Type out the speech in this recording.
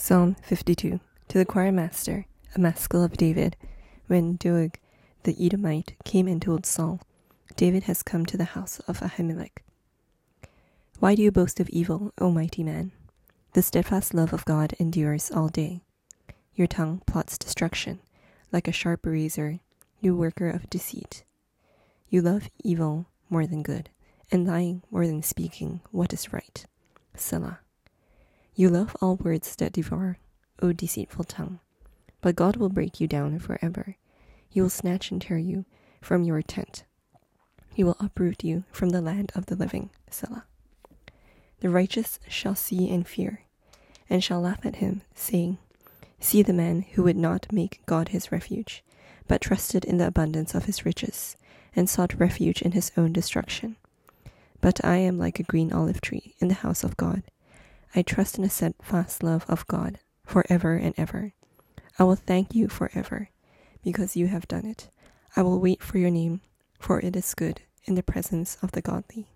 Psalm 52 To the choir master, a maskil of David, when Doeg the Edomite came and told Saul, David has come to the house of Ahimelech. Why do you boast of evil, O mighty man? The steadfast love of God endures all day. Your tongue plots destruction, like a sharp razor, you worker of deceit. You love evil more than good, and lying more than speaking what is right. Selah. You love all words that devour, O deceitful tongue. But God will break you down forever. He will snatch and tear you from your tent. He will uproot you from the land of the living. Selah. The righteous shall see and fear, and shall laugh at him, saying, See the man who would not make God his refuge, but trusted in the abundance of his riches, and sought refuge in his own destruction. But I am like a green olive tree in the house of God. I trust in the steadfast love of God forever and ever. I will thank you forever because you have done it. I will wait for your name, for it is good in the presence of the godly.